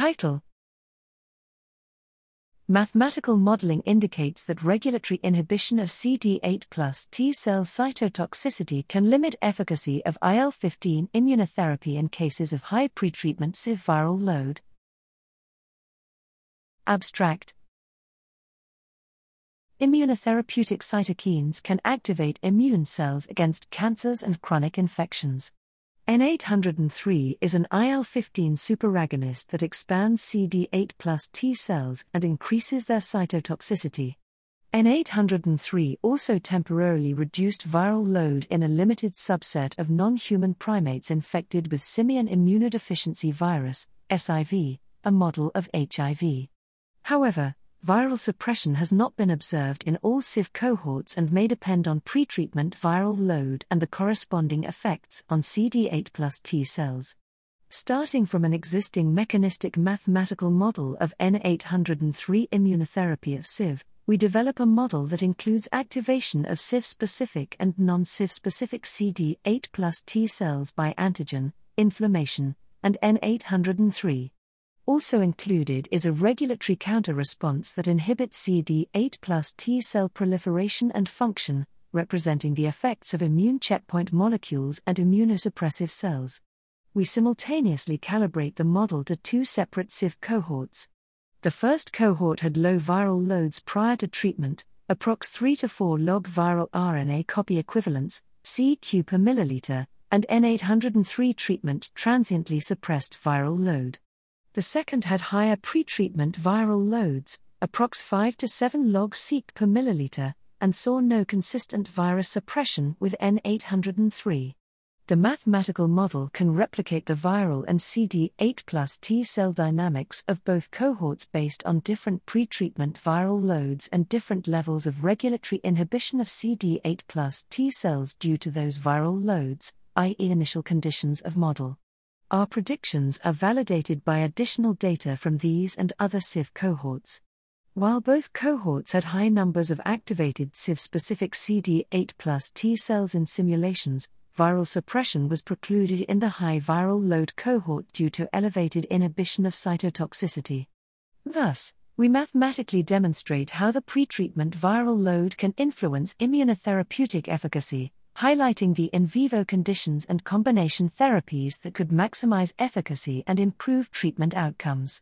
Title Mathematical modeling indicates that regulatory inhibition of CD8 plus T cell cytotoxicity can limit efficacy of IL 15 immunotherapy in cases of high pretreatment SIV viral load. Abstract Immunotherapeutic cytokines can activate immune cells against cancers and chronic infections. N803 is an IL 15 superagonist that expands CD8 plus T cells and increases their cytotoxicity. N803 also temporarily reduced viral load in a limited subset of non human primates infected with simian immunodeficiency virus, SIV, a model of HIV. However, viral suppression has not been observed in all SIV cohorts and may depend on pretreatment viral load and the corresponding effects on CD8 plus T cells. Starting from an existing mechanistic mathematical model of N803 immunotherapy of SIV, we develop a model that includes activation of SIV specific and non SIV specific CD8 plus T cells by antigen, inflammation, and N803. Also included is a regulatory counter response that inhibits CD8 plus T cell proliferation and function, representing the effects of immune checkpoint molecules and immunosuppressive cells. We simultaneously calibrate the model to two separate SIV cohorts. The first cohort had low viral loads prior to treatment, approx 3 to 4 log viral RNA copy equivalents, CEQ per milliliter, and N803 treatment transiently suppressed viral load. The second had higher pretreatment viral loads, approx 5 to 7 log CEQ per milliliter, and saw no consistent virus suppression with N803. The mathematical model can replicate the viral and CD8 plus T cell dynamics of both cohorts based on different pretreatment viral loads and different levels of regulatory inhibition of CD8 plus T cells due to those viral loads, i.e., initial conditions of model. Our predictions are validated by additional data from these and other SIV cohorts. While both cohorts had high numbers of activated SIV specific CD8 plus T cells in simulations, viral suppression was precluded in the high viral load cohort due to elevated inhibition of cytotoxicity. Thus, we mathematically demonstrate how the pretreatment viral load can influence immunotherapeutic efficacy, highlighting the in vivo conditions and combination therapies that could maximize efficacy and improve treatment outcomes.